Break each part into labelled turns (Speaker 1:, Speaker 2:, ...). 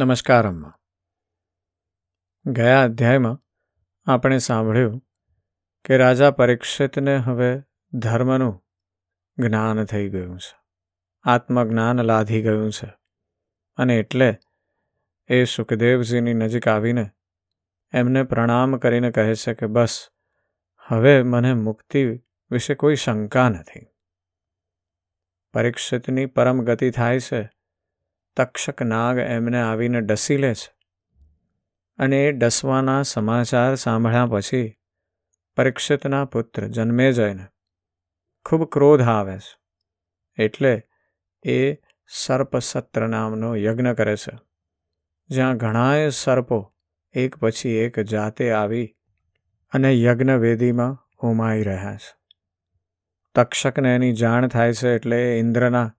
Speaker 1: નમસ્કાર અમ્મા ગયા અધ્યાયમાં આપણે સાંભળ્યું કે રાજા પરીક્ષિતને હવે ધર્મનું જ્ઞાન થઈ ગયું છે. આત્મજ્ઞાન લાધી ગયું છે. અને એટલે એ સુખદેવજીની નજીક આવીને એમને પ્રણામ કરીને કહે છે કે બસ, હવે મને મુક્તિ વિશે કોઈ શંકા નથી. પરીક્ષિતની પરમ ગતિ થાય છે તક્ષક નાગ એમને આવીને ડસી લે છે. અને એ ડસવાના સમાચાર સાંભળ્યા પછી પરીક્ષિતના પુત્ર જન્મે જઈને ખૂબ ક્રોધ આવે છે. એટલે એ સર્પસત્ર નામનો યજ્ઞ કરે છે. જ્યાં ઘણાએ સર્પો એક પછી એક જાતે આવી અને યજ્ઞવેદીમાં હોમાઈ રહ્યા છે. તક્ષકને એની જાણ થાય છે એટલે ઇન્દ્રના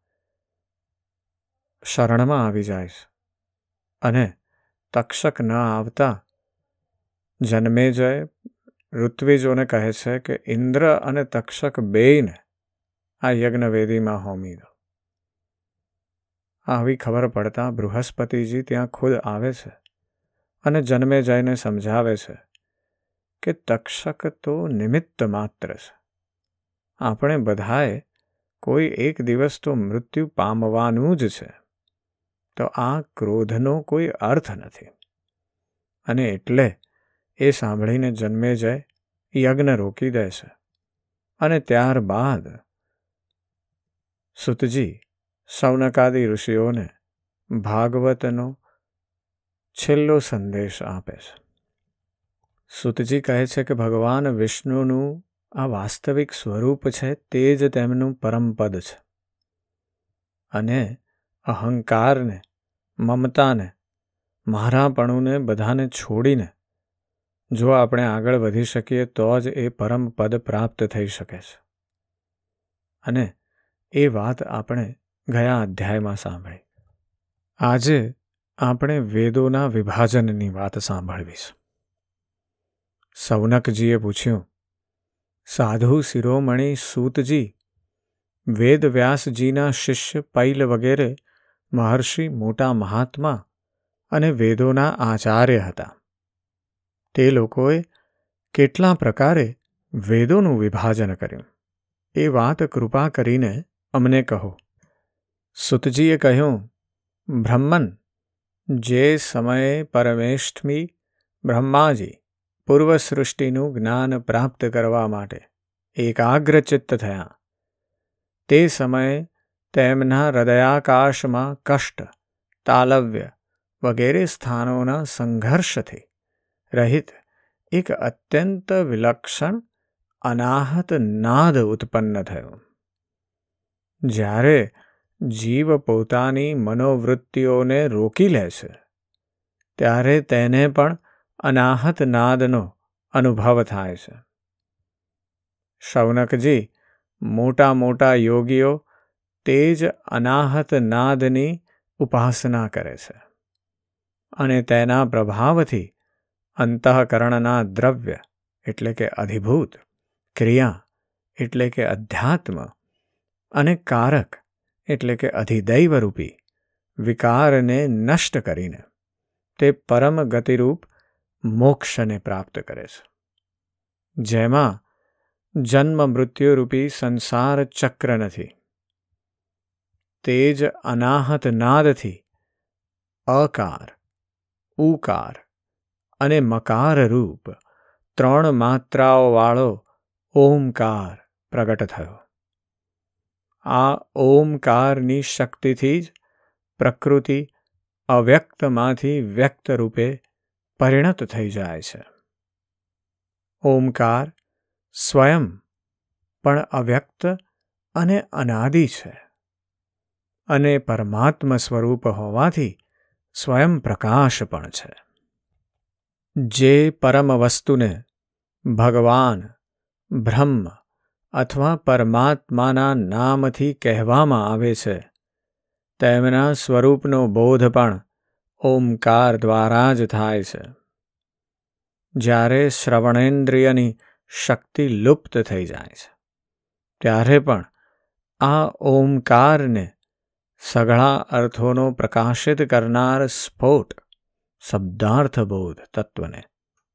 Speaker 1: શરણમાં આવી છે અને તક્ષક ન આવતા જન્મેજય ઋત્વિજોને કહે છે કે ઇન્દ્ર અને તક્ષક બેયને આ યજ્ઞવેદીમાં હોમી દો. આવી ખબર પડતા બૃહસ્પતિજી ત્યાં ખુદ આવે છે અને જન્મે જઈને સમજાવે છે કે તક્ષક તો નિમિત્ત માત્ર છે. આપણે બધાએ કોઈ એક દિવસ તો મૃત્યુ પામવાનું જ છે. તો આ ક્રોધનો કોઈ અર્થ નથી. અને એટલે એ સાંભળીને જન્મે જાય, યજ્ઞ રોકી દે છે. અને ત્યારબાદ સુતજી સૌનકાદી ઋષિઓને ભાગવતનો છેલ્લો સંદેશ આપે છે. સુતજી કહે છે કે, ભગવાન વિષ્ણુનું આ વાસ્તવિક સ્વરૂપ છે તે જ તેમનું પરમપદ છે. અને અહંકારને મમતાને, મારાપણુંને બધાને છોડીને. જો આપણે આગળ વધી શકીએ તો જ એ પરમ પદ પ્રાપ્ત થઈ શકે છે. અને એ વાત આપણે ગયા અધ્યાયમાં સાંભળી. આજે આપણે વેદોના વિભાજનની વાત સાંભળવી છે સૌનકજીએ પૂછ્યું, સાધુ શિરોમણી સૂતજી વેદ વ્યાસજીના શિષ્ય પૈલ વગેરે મહર્ષિ મોટા મહાત્મા અને વેદોના આચાર્ય હતા. તે લોકોએ કેટલા પ્રકારે વેદોનું વિભાજન કર્યું? એ વાત કૃપા કરીને અમને કહો. સુતજીએ કહ્યું, બ્રહ્મન, જે સમયે પરમેષ્ઠમી બ્રહ્માજી પૂર્વ સૃષ્ટિનું જ્ઞાન પ્રાપ્ત કરવા માટે એકાગ્રચિત્ત થયા, તે સમયે તેમના હૃદયાકાશમાં કષ્ટ, તાલવ્ય વગેરે સ્થાનોના સંઘર્ષથી રહિત એક અત્યંત વિલક્ષણ અનાહત નાદ ઉત્પન્ન થયો. જ્યારે જીવ પોતાની મનોવૃત્તિઓને રોકી લે છે, ત્યારે તેને પણ અનાહત નાદનો અનુભવ થાય છે. શૌનકજી, મોટા મોટા યોગીઓ તે જ અનાહત નાદની ઉપાસના કરે છે અને તેના પ્રભાવથી અંતઃકરણના દ્રવ્ય એટલે કે અધિભૂત, ક્રિયા એટલે કે અધ્યાત્મ અને કારક એટલે કે અધિદૈવરૂપી વિકારને નષ્ટ કરીને તે પરમ ગતિરૂપ મોક્ષને પ્રાપ્ત કરે છે. જેમાં જન્મ મૃત્યુરૂપી સંસાર ચક્ર નથી. તે જ અનાહત નાદથી. અકાર, ઉકાર અને મકાર રૂપ ત્રણ માત્રાઓવાળો ઓમકાર પ્રગટ થયો. આ ઓમકારની શક્તિથી જ પ્રકૃતિ અવ્યક્તમાંથી વ્યક્ત રૂપે પરિણત થઈ જાય છે. ઓમકાર સ્વયં પણ અવ્યક્ત અને અનાદિ છે. અને પરમાત્મ સ્વરૂપ હોવાથી સ્વયં પ્રકાશ પણ છે. જે પરમ વસ્તુને ભગવાન, બ્રહ્મ અથવા પરમાત્માના નામથી કહેવામાં આવે છે, તેમના સ્વરૂપનો બોધ પણ ઓમકાર દ્વારા જ થાય છે. જ્યારે શ્રવણેન્દ્રિયની શક્તિ લુપ્ત થઈ જાય છે, ત્યારે પણ આ ઓમકારને સઘળા અર્થોનો પ્રકાશિત કરનાર સ્ફોટ શબ્દાર્થબોધ તત્વને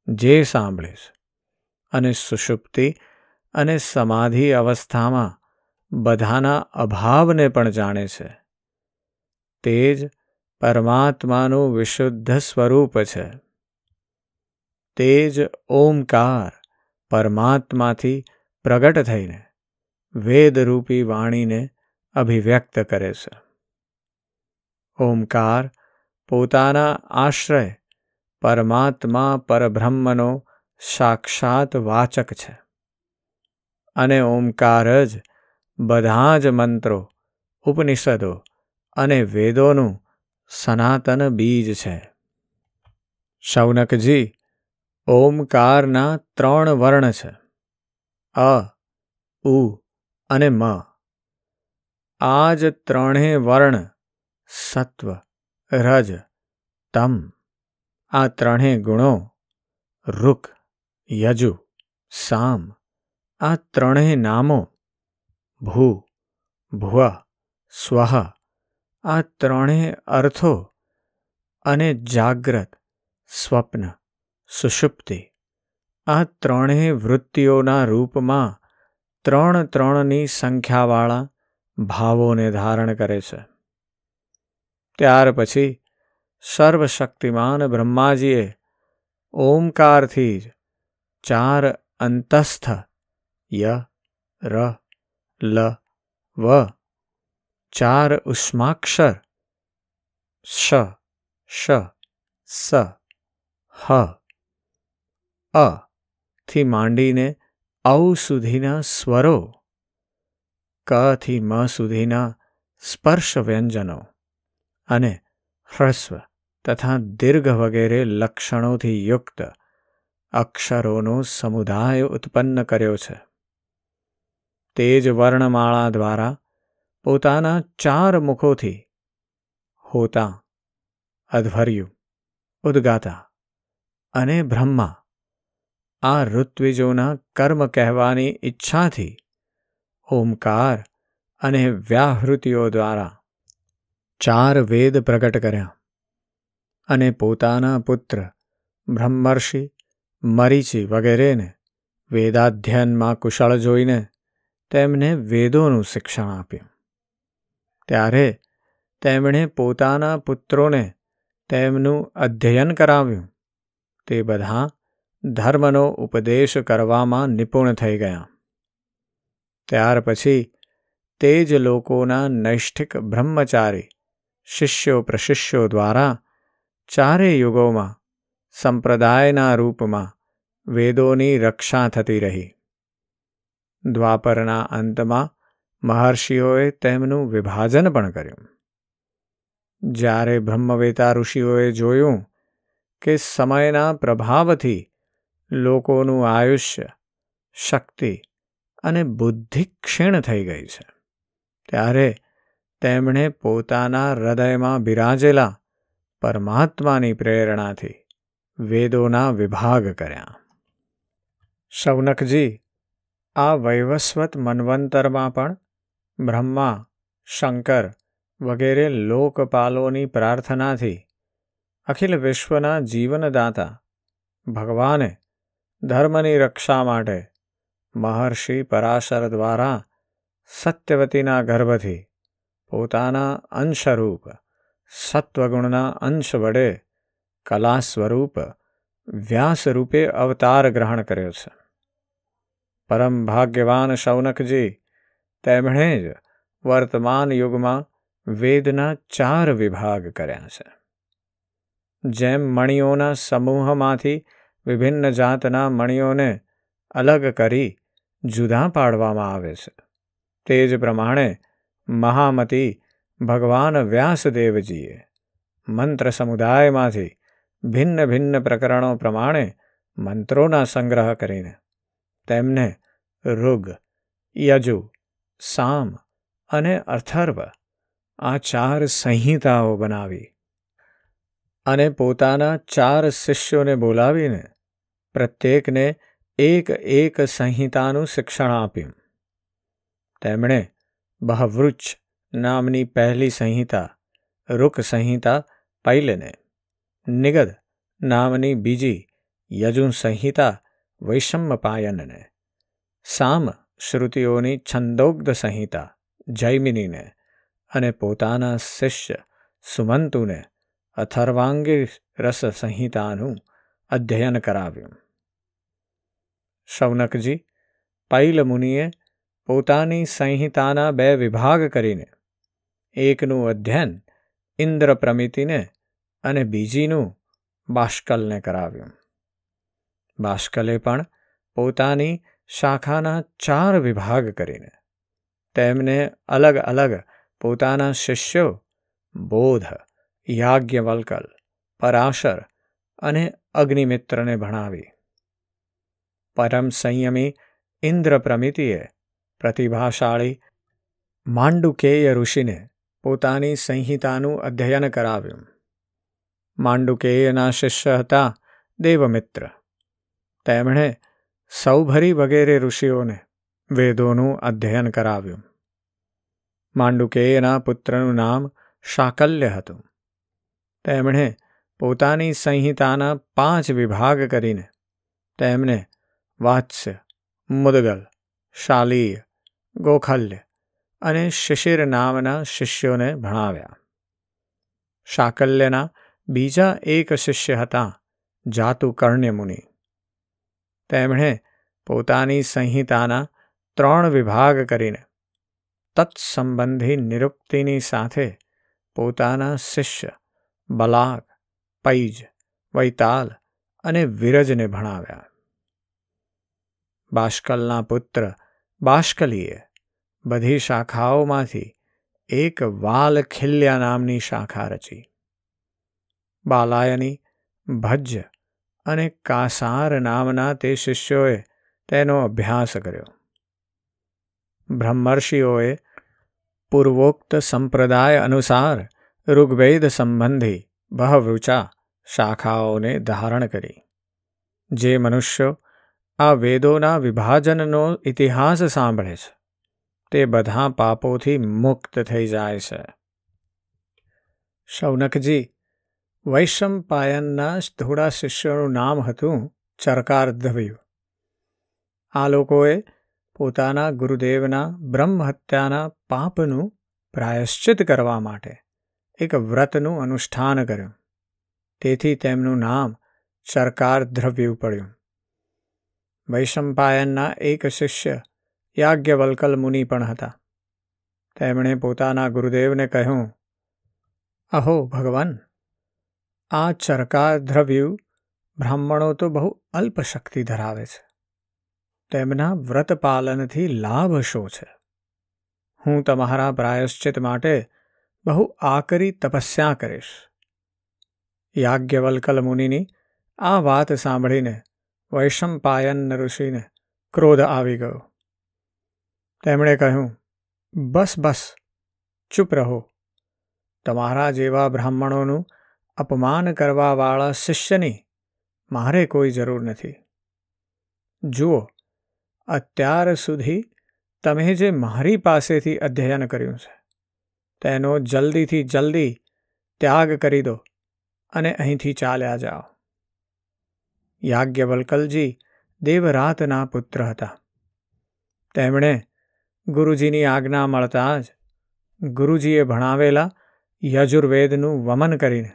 Speaker 1: જે સાંભળે છે અને સુષુપ્તિ અને સમાધિ અવસ્થામાં બધાના અભાવને પણ જાણે છે. તે જ પરમાત્માનું વિશુદ્ધ સ્વરૂપ છે. તે જ ઓમકાર પરમાત્માથી પ્રગટ થઈને વેદરૂપી વાણીને અભિવ્યક્ત કરે છે. ઓમકાર પોતાના આશ્રય પરમાત્મા પરબ્રહ્મનો સાક્ષાત વાચક છે અને ઓમકાર જ બધા જ મંત્રો ઉપનિષદો અને વેદોનું સનાતન બીજ છે શૌનકજી ઓમકારના ત્રણ વર્ણ છે અ ઉ અને મ આ જ ત્રણેય વર્ણ સત્વ, રજ, તમ. આ ત્રણેય ગુણો ઋક યજુ, સામ. આ ત્રણેય નામો ભૂ, ભુવ સ્વ આ ત્રણેય અર્થો અને જાગ્રત, સ્વપ્ન, સુષુપ્તિ. આ ત્રણેય વૃત્તિઓના રૂપમાં ત્રણ ત્રણની સંખ્યાવાળા ભાવોને ધારણ કરે છે. ત્યાર પછી સર્વશક્તિમાન બ્રહ્માજીએ ઓમકારથી જ ચાર અંતસ્થ ય, ર, લ, વ, ચાર ઉષ્માક્ષર શ શ, સ, હ, અ થી માંડીને ઔ સુધીના સ્વરો ક થી મ સુધીના સ્પર્શ વ્યંજનો અને હ્રસ્વ તથા દીર્ઘ વગેરે લક્ષણોથી યુક્ત અક્ષરોનો સમુદાય ઉત્પન્ન કર્યો છે. તે જ વર્ણમાળા દ્વારા પોતાના ચાર મુખોથી હોતા, અધ્વર્યુ, ઉદ્ગાતા અને બ્રહ્મા આ ઋત્વિજોના કર્મ કહેવાની ઈચ્છાથી ઓમકાર અને વ્યાહૃતિઓ દ્વારા ચાર વેદ પ્રગટ કર્યા. અને પોતાના પુત્ર, બ્રહ્મર્ષિ, મરીચી વગેરેને વેદાધ્યયનમાં કુશળ જોઈને તેમને વેદોનું શિક્ષણ આપ્યું. ત્યારે તેમણે પોતાના પુત્રોને તેમનું અધ્યયન કરાવ્યું. તે બધા ધર્મનો ઉપદેશ કરવામાં નિપુણ થઈ ગયા. ત્યાર પછી તે જ લોકોના નૈષ્ઠિક બ્રહ્મચારી શિષ્યો પ્રશિષ્યો દ્વારા ચારે યુગોમાં સંપ્રદાયના રૂપમાં વેદોની રક્ષા થતી રહી દ્વાપરના અંતમાં મહર્ષિઓએ તેમનું વિભાજન પણ કર્યું જ્યારે બ્રહ્મવેતા ઋષિઓએ જોયું કે સમયના પ્રભાવથી લોકોનું આયુષ્ય શક્તિ અને બુદ્ધિ ક્ષીણ થઈ ગઈ છે ત્યારે તેમણે પોતાના હૃદયમાં બિરાજેલા પરમાત્માની પ્રેરણાથી વેદોના વિભાગ કર્યા. શૌનકજી, આ વૈવસ્વત મન્વંતરમાં પણ બ્રહ્મા, શંકર વગેરે લોકપાલોની પ્રાર્થનાથી અખિલ વિશ્વના જીવનદાતા ભગવાને ધર્મની રક્ષા માટે મહર્ષિ પરાશર દ્વારા સત્યવતીના ગર્ભથી પોતાના અંશરૂપ સત્વગુણના અંશ વડે કલા સ્વરૂપ વ્યાસ રૂપે અવતાર ગ્રહણ કર્યો છે પરમ ભાગ્યવાન શૌનકજી તેમણે જ વર્તમાન યુગમાં વેદના ચાર વિભાગ કર્યા છે જેમ મણીઓના સમૂહમાંથી વિભિન્ન જાતના મણીઓને અલગ કરી જુદા પાડવામાં આવે છે તે જ પ્રમાણે મહામતી, ભગવાન વ્યાસદેવજીએ. મંત્ર સમુદાયમાંથી ભિન્ન ભિન્ન પ્રકરણો પ્રમાણે મંત્રોના સંગ્રહ કરીને તેમને ઋગ, યજુ, સામ અને અથર્વ આ ચાર સંહિતાઓ બનાવી અને પોતાના ચાર શિષ્યોને બોલાવીને પ્રત્યેકને એક એક સંહિતાનું શિક્ષણ આપ્યું. તેમણે બહવૃચ નામની પહેલી સંહિતા રૂક સંહિતા પૈલને નિગદ નામની બીજી યજુન સંહિતા વૈષમ્યપાયનને. સામ શ્રુતિઓની છંદોગ્ધ સંહિતા જૈમિનીને અને પોતાના શિષ્ય સુમંતુને અથર્વાંગી રસ સંહિતાનું અધ્યયન કરાવ્યું. શૌનકજી પૈલ મુનિએ પોતાની સંહિતાના બે વિભાગ કરીને, એકનું અધ્યયન ઇન્દ્રપ્રમિતિને અને બીજીનું બાષ્કલને કરાવ્યું. બાષ્કલે પણ પોતાની શાખાના ચાર વિભાગ કરીને, તેમને અલગ અલગ પોતાના શિષ્યો બોધ, યાજ્ઞવલ્કલ, પરાશર અને અગ્નિમિત્રને ભણાવી. પરમ સંયમી ઇન્દ્ર પ્રમિતિએ પ્રતિભાશાળી માંડુકેય ઋષિને પોતાની સંહિતાનું અધ્યયન કરાવ્યું. માંડુકેયના શિષ્ય હતા દેવમિત્ર. તેમણે સૌભરી વગેરે ઋષિઓને વેદોનું અધ્યયન કરાવ્યું. માંડુકેયના પુત્રનું નામ શાકલ્ય હતું. તેમણે પોતાની સંહિતાના પાંચ વિભાગ કરીને તેમને વાત્સ્ય, મુદગલ શાલીય ગોખલ્ય અને શિશિર નામના શિષ્યોને ભણાવ્યા. શાકલ્યના બીજા એક શિષ્ય હતા જાતુ કર્ણ્યમુનિ. તેમણે પોતાની સંહિતાના ત્રણ વિભાગ કરીને તત્સંબંધી નિરુક્તિની સાથે પોતાના શિષ્ય બલાક, પૈજ, વૈતાલ અને વિરજને ભણાવ્યા. બાષ્કલના પુત્ર બાષ્કલીએ બધી શાખાઓમાંથી એક વાલખિલ્યા નામની શાખા રચી. બાલાયની, ભજ અને કાસાર નામના તે શિષ્યોએ તેનો અભ્યાસ કર્યો. બ્રહ્મર્ષિઓએ પૂર્વોક્ત સંપ્રદાય અનુસાર ઋગ્વેદ સંબંધી બહવૃચા શાખાઓને ધારણ કરી. જે મનુષ્યો આ વેદોના વિભાજનનો ઇતિહાસ સાંભળે છે. તે બધા પાપોથી મુક્ત થઈ જાય છે. શૌનકજી, વૈશંપાયનના થોડા શિષ્યોનું નામ હતું ચરકાર્ધવ્યુ. આ લોકોએ પોતાના ગુરુદેવના બ્રહ્મહત્યાના પાપનું પ્રાયશ્ચિત કરવા માટે એક વ્રતનું અનુષ્ઠાન કર્યું. તેથી તેમનું નામ ચરકાર દ્રવ્યું પડ્યું. વૈશંપાયનના એક શિષ્ય યાજ્ઞવલ્કલ મુનિ પણ હતા. તેમણે પોતાના ગુરુદેવને કહ્યું, અહો ભગવાન, આ ચરકા દ્રવ્યુ બ્રાહ્મણો તો બહુ અલ્પ શક્તિ ધરાવે છે. તેમના વ્રત પાલનથી લાભ શો છે? હું તમારા પ્રાયશ્ચિત માટે બહુ આકરી તપસ્યા કરીશ. યાજ્ઞવલ્કલ મુનિની આ વાત સાંભળીને વૈશંપાયન ઋષિને ક્રોધ આવી ગયો. તેમણે કહ્યું, બસ બસ, ચૂપ રહો. તમારા જેવા બ્રાહ્મણોનું અપમાન કરવાવાળા શિષ્યની મારે કોઈ જરૂર નથી. જુઓ, અત્યાર સુધી તમે જે મારી પાસેથી અધ્યયન કર્યું છે, તેનો જલ્દીથી જલ્દી ત્યાગ કરી દો અને અહીંથી ચાલ્યા જાઓ. યાજ્ઞવલ્કલજી દેવરાતના પુત્ર હતા. તેમણે ગુરુજીની આજ્ઞા મળતા જ ગુરુજીએ ભણાવેલા યજુર્વેદનું વમન કરીને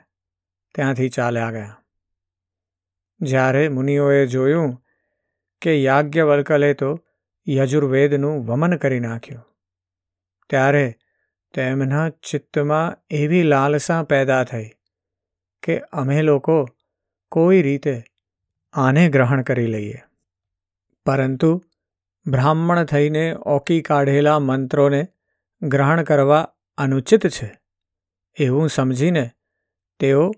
Speaker 1: ત્યાંથી ચાલ્યા ગયા. જ્યારે મુનિઓએ જોયું કે યાજ્ઞવલ્કલે તો યજુર્વેદનું વમન કરી નાખ્યું, ત્યારે તેમના ચિત્તમાં એવી લાલસા પેદા થઈ કે અમે લોકો કોઈ રીતે આને ગ્રહણ કરી લઈએ. પરંતુ બ્રાહ્મણ થઈને ઓકી કાઢેલા મંત્રોને ગ્રહણ કરવા અનુચિત છે. એવું સમજીને તેઓ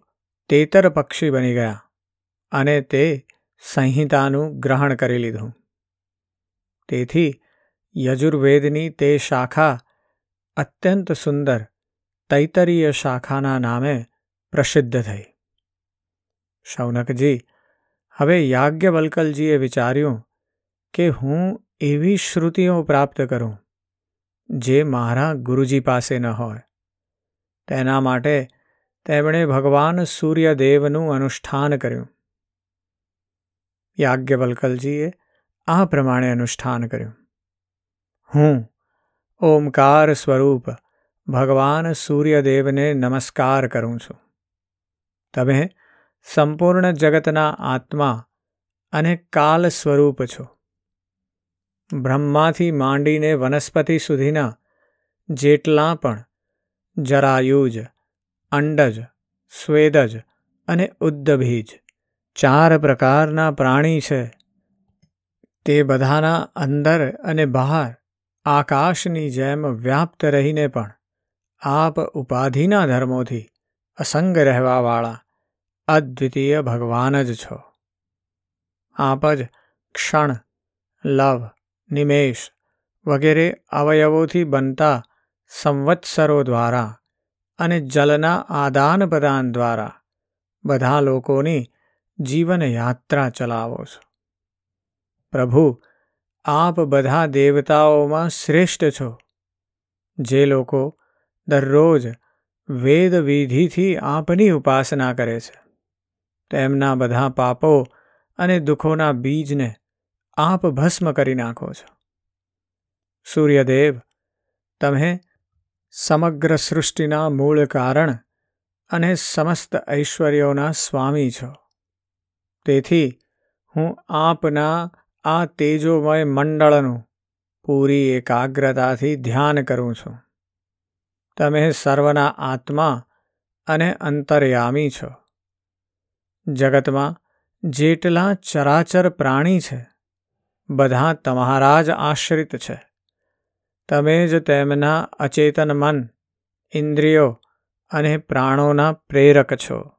Speaker 1: તેતર પક્ષી બની ગયા અને તે સંહિતાનું ગ્રહણ કરી લીધું. તેથી યજુર્વેદની તે શાખા અત્યંત સુંદર તૈતરીય શાખાના નામે પ્રસિદ્ધ થઈ. શૌનકજી હવે યાજ્ઞવલ્કલજીએ વિચાર્યું કે હું એવી શ્રુતિઓ પ્રાપ્ત કરું, જે મારા ગુરુજી પાસે ન હોય. તેના માટે તેમણે ભગવાન સૂર્યદેવનું અનુષ્ઠાન કર્યું. યાજ્ઞવલ્કલજીએ આ પ્રમાણે અનુષ્ઠાન કર્યું. હું, ઓમકાર સ્વરૂપ, ભગવાન સૂર્યદેવને નમસ્કાર કરું છું. તમે સંપૂર્ણ જગતના આત્મા અને કાલ સ્વરૂપ છો. બ્રહ્માથી માંડીને વનસ્પતિ સુધીના જેટલા પણ જરાયુજ, અંડજ, સ્વેદજ અને ઉદ્દભીજ ચાર પ્રકારના પ્રાણી છે. તે બધાના અંદર અને બહાર આકાશની જેમ વ્યાપ્ત રહીને પણ આપ ઉપાધિના ધર્મોથી અસંગ રહેવાવાળા અદ્વિતીય ભગવાન જ છો. આપ જ ક્ષણ, લવ, નિમેષ વગેરે અવયવોથી બનતા સંવત્સરો દ્વારા અને જલના આદાન પ્રદાન દ્વારા બધા લોકોની જીવનયાત્રા ચલાવો છો. પ્રભુ, આપ બધા દેવતાઓમાં શ્રેષ્ઠ છો. જે લોકો દરરોજ વેદ વિધિથી આપની ઉપાસના કરે છે. તેમના બધા પાપો અને દુઃખોના બીજને આપ ભસ્મ કરી નાખો છો. સૂર્યદેવ, તમે સમગ્ર સૃષ્ટિના મૂળ કારણ અને સમસ્ત ઐશ્વર્યોના સ્વામી છો. તેથી હું આપના આ તેજોમય મંડળનું પૂરી એકાગ્રતાથી ધ્યાન કરું છું. તમે સર્વના આત્મા અને અંતર્યામી છો. જગતમાં જેટલા ચરાચર પ્રાણી છે, બધા તમારા જ આશ્રિત છે. તમે જ તેમના અચેતન મન, ઇન્દ્રિયો અને પ્રાણોના પ્રેરક છો.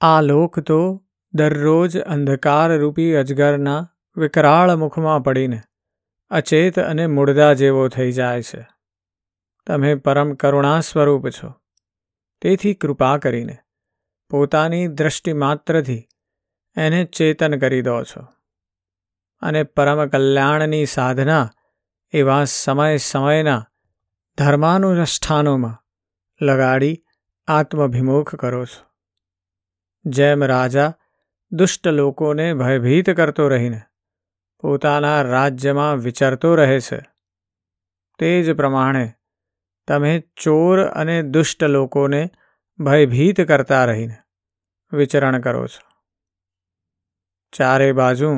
Speaker 1: આ લોક તો દરરોજ અંધકારરૂપી અજગરના વિકરાળ મુખમાં પડીને અચેત અને મૂળદા જેવો થઈ જાય છે. તમે પરમ કરુણા સ્વરૂપ છો. તેથી કૃપા કરીને પોતાની દ્રષ્ટિ માત્રથી એને ચેતન કરી દો છો. અને પરમ કલ્યાણની સાધના એવા સમય સમયના ધર્માનુષ્ઠાનોમાં લગાડી આત્મભિમુખ કરો છો. જેમ રાજા દુષ્ટ લોકોને ભયભીત કરતો રહીને પોતાના રાજ્યમાં વિચરતો રહે છે, તે જ પ્રમાણે તમે ચોર અને દુષ્ટ લોકોને ભયભીત કરતા રહીને વિચરણ કરો છો. ચારે બાજુ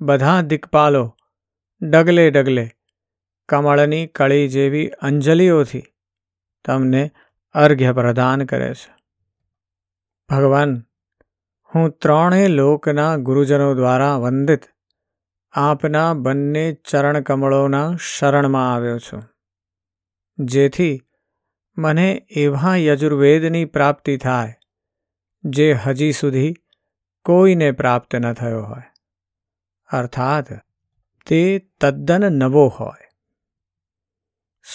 Speaker 1: બધા દિક્પાલો ડગલે ડગલે કમળની કળી જેવી અંજલિઓથી તમને અર્ઘ્ય પ્રદાન કરે છે. ભગવાન, હું ત્રણેય લોકના ગુરુજનો દ્વારા વંદિત આપના બંને ચરણકમળોના શરણમાં આવ્યો છું, જેથી મને એવા યજુર્વેદની પ્રાપ્તિ થાય, જે હજી સુધી કોઈને પ્રાપ્ત ન થયો હોય. અર્થાત, તે તદ્દન નવો હોય.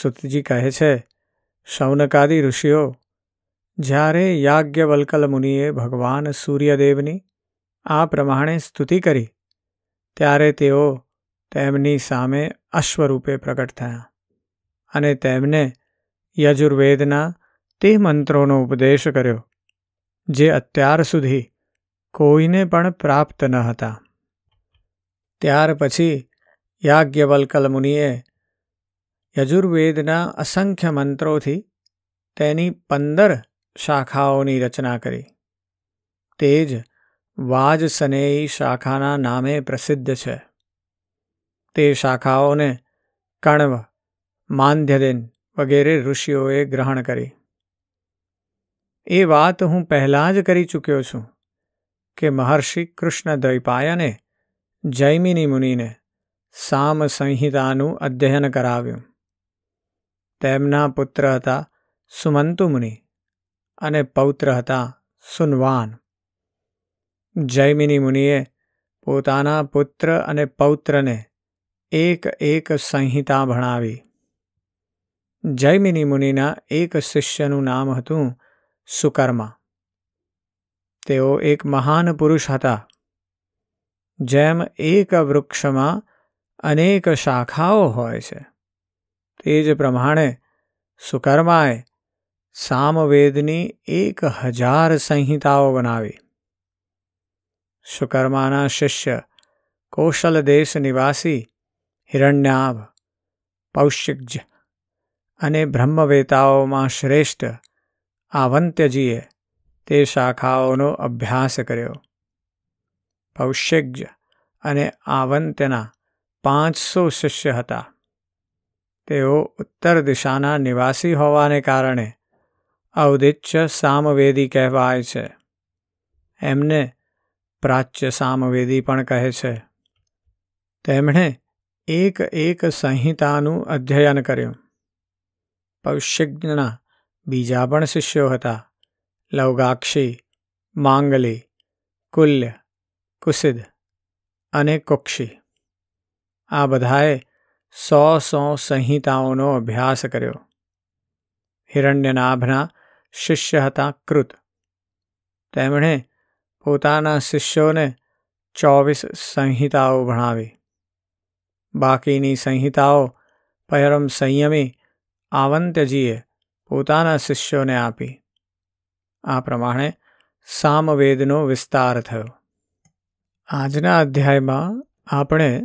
Speaker 1: સુતજી કહે છે, શૌનકાદી ઋષિઓ, જ્યારે યાજ્ઞવલ્કલ મુનિએ ભગવાન સૂર્યદેવની આ પ્રમાણે સ્તુતિ કરી, ત્યારે તેઓ તેમની સામે અશ્વરૂપે પ્રગટ થયા અને તેમને યજુર્વેદના તે મંત્રોનો ઉપદેશ કર્યો, જે અત્યાર સુધી કોઈને પણ પ્રાપ્ત ન હતા. ત્યાર પછી યાજ્ઞવલ્કલ મુનિએ યજુર્વેદના અસંખ્ય મંત્રોથી તેની પંદર શાખાઓની રચના કરી. તે જ વાજસનેયી શાખાના નામે પ્રસિદ્ધ છે. તે શાખાઓને કણવ, માંધ્યદેન વગેરે ઋષિઓએ ગ્રહણ કરી. એ વાત હું પહેલાં જ કરી ચૂક્યો છું કે મહર્ષિ કૃષ્ણ દ્વૈપાયને જૈમિની મુનિને સામ સંહિતાનું અધ્યયન કરાવ્યું. તેમના પુત્ર હતા સુમંતુ મુનિ અને પૌત્ર હતા સુનવાન. જૈમિની મુનિએ પોતાના પુત્ર અને પૌત્રને એક એક સંહિતા ભણાવી. જૈમિની મુનિના એક શિષ્યનું નામ હતું સુકર્મા. તેઓ એક મહાન પુરુષ હતા. જેમ એક વૃક્ષમાં અનેક શાખાઓ હોય છે, તે જ પ્રમાણે સુકર્માએ સામવેદની એક હજાર સંહિતાઓ બનાવી. સુકર્માના શિષ્ય કૌશલ દેશ નિવાસી હિરણ્યાભ પૌષ્યજ અને બ્રહ્મવેતાઓમાં શ્રેષ્ઠ આવંત્યજીએ તે શાખાઓનો અભ્યાસ કર્યો. પૌષ્યજ અને આવંત્યના પાંચસો શિષ્ય હતા. તેઓ ઉત્તર દિશાના નિવાસી હોવાને કારણે ઔદિત્ય સામવેદી કહેવાય છે. એમને પ્રાચ્ય સામવેદી પણ કહે છે. તેમણે એક એક સંહિતાનું અધ્યયન કર્યું. પૌષ્યજ્ઞના બીજા પણ શિષ્યો હતા. લવગાક્ષી માંગલી, કુલ્ય, કુસિદ અને કુક્ષી. આ બધાએ સો સો સંહિતાઓનો અભ્યાસ કર્યો. હિરણ્યનાભના શિષ્ય હતા કૃત. તેમણે પોતાના શિષ્યોને ચોવીસ સંહિતાઓ ભણાવી. બાકીની સંહિતાઓ પરમ સંયમી આવંત્યજીએ પોતાના શિષ્યોને આપી. આ પ્રમાણે સામવેદનો વિસ્તાર થયો. આજના અધ્યાયમાં આપણે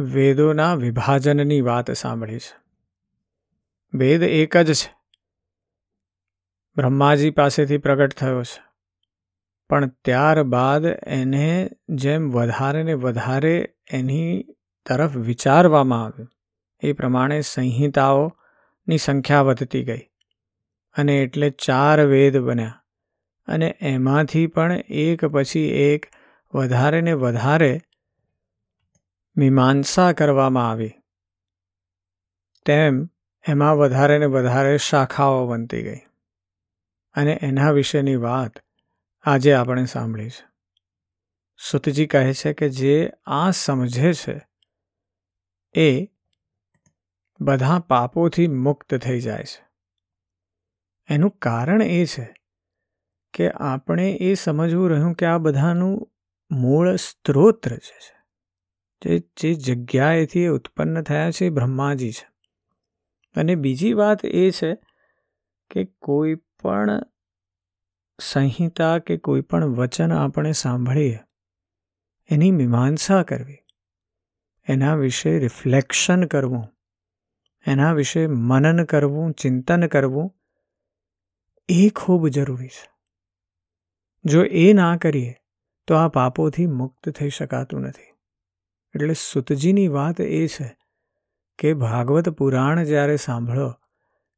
Speaker 1: વેદોના વિભાજનની વાત સાંભળી છે. વેદ એક જ છે. બ્રહ્માજી પાસેથી પ્રગટ થયો છે. પણ ત્યારબાદ એને જેમ વધારે ને વધારે એની તરફ વિચારવામાં આવ્યું. એ પ્રમાણે સંહિતાઓની સંખ્યા વધતી ગઈ અને એટલે ચાર વેદ બન્યા અને એમાંથી પણ એક પછી એક વધારે ને વધારે મીમાંસા કરવામાં આવી. તેમ એમાં વધારે ને વધારે શાખાઓ બનતી ગઈ અને એના વિશેની વાત આજે આપણે સાંભળી છે. સુતજી કહે છે કે જે આ સમજે છે એ બધા પાપોથી મુક્ત થઈ જાય છે. એનું કારણ એ છે કે આપણે એ સમજવું રહ્યું કે આ બધાનું મૂળ સ્ત્રોત્ર છે, જે જે જગ્યાએથી ઉત્પન્ન થયા છે એ બ્રહ્માજી છે. અને બીજી વાત એ છે કે કોઈ પણ સંહિતા કે કોઈ પણ વચન આપણે સાંભળીએ, એની મીમાંસા કરવી, એના વિશે રિફ્લેક્શન કરવું એના વિશે મનન કરવું, ચિંતન કરવું એ ખૂબ જરૂરી છે. જો એ ના કરીએ, તો આ પાપોથી મુક્ત થઈ શકાતું નથી. એટલે સુતજીની વાત એ છે કે ભાગવત પુરાણ જ્યારે સાંભળો,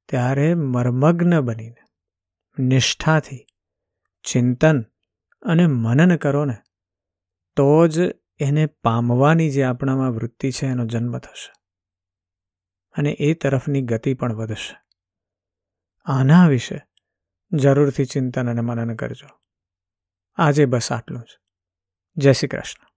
Speaker 1: ત્યારે મર્મગ્ન બનીને, નિષ્ઠાથી, ચિંતન અને મનન કરો ને તો જ એને પામવાની જે આપણામાં વૃત્તિ છે, એનો જન્મ થશે. અને એ તરફની ગતિ પણ વધશે. આના વિશે જરૂરથી ચિંતન અને મનન કરજો. આજે બસ આટલું જ. જય શ્રી કૃષ્ણ.